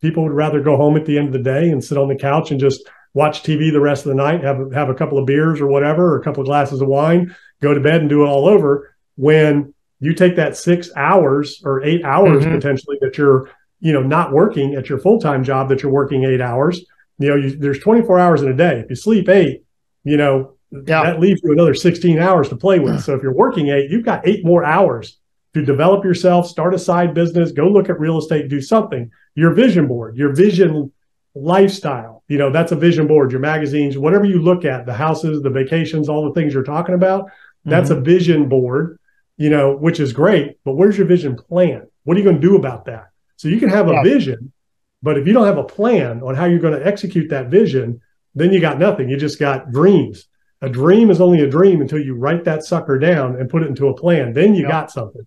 people would rather go home at the end of the day and sit on the couch and just watch TV the rest of the night, have have a couple of beers or whatever, or a couple of glasses of wine, go to bed and do it all over. When you take that six hours or eight hours mm-hmm. potentially that you're, you know, not working at your full time job that you're working eight hours. You know, you, there's 24 hours in a day. If you sleep eight, you know, yeah. that leaves you another 16 hours to play with. So if you're working eight, you've got eight more hours to develop yourself, start a side business, go look at real estate, do something. Your vision board, your vision lifestyle, you know, that's a vision board, your magazines, whatever you look at, the houses, the vacations, all the things you're talking about, that's mm-hmm. a vision board, you know, which is great. But where's your vision plan? What are you going to do about that? So you can have yeah. a vision, but if you don't have a plan on how you're going to execute that vision, then you got nothing. You just got dreams. A dream is only a dream until you write that sucker down and put it into a plan. Then you yeah. got something.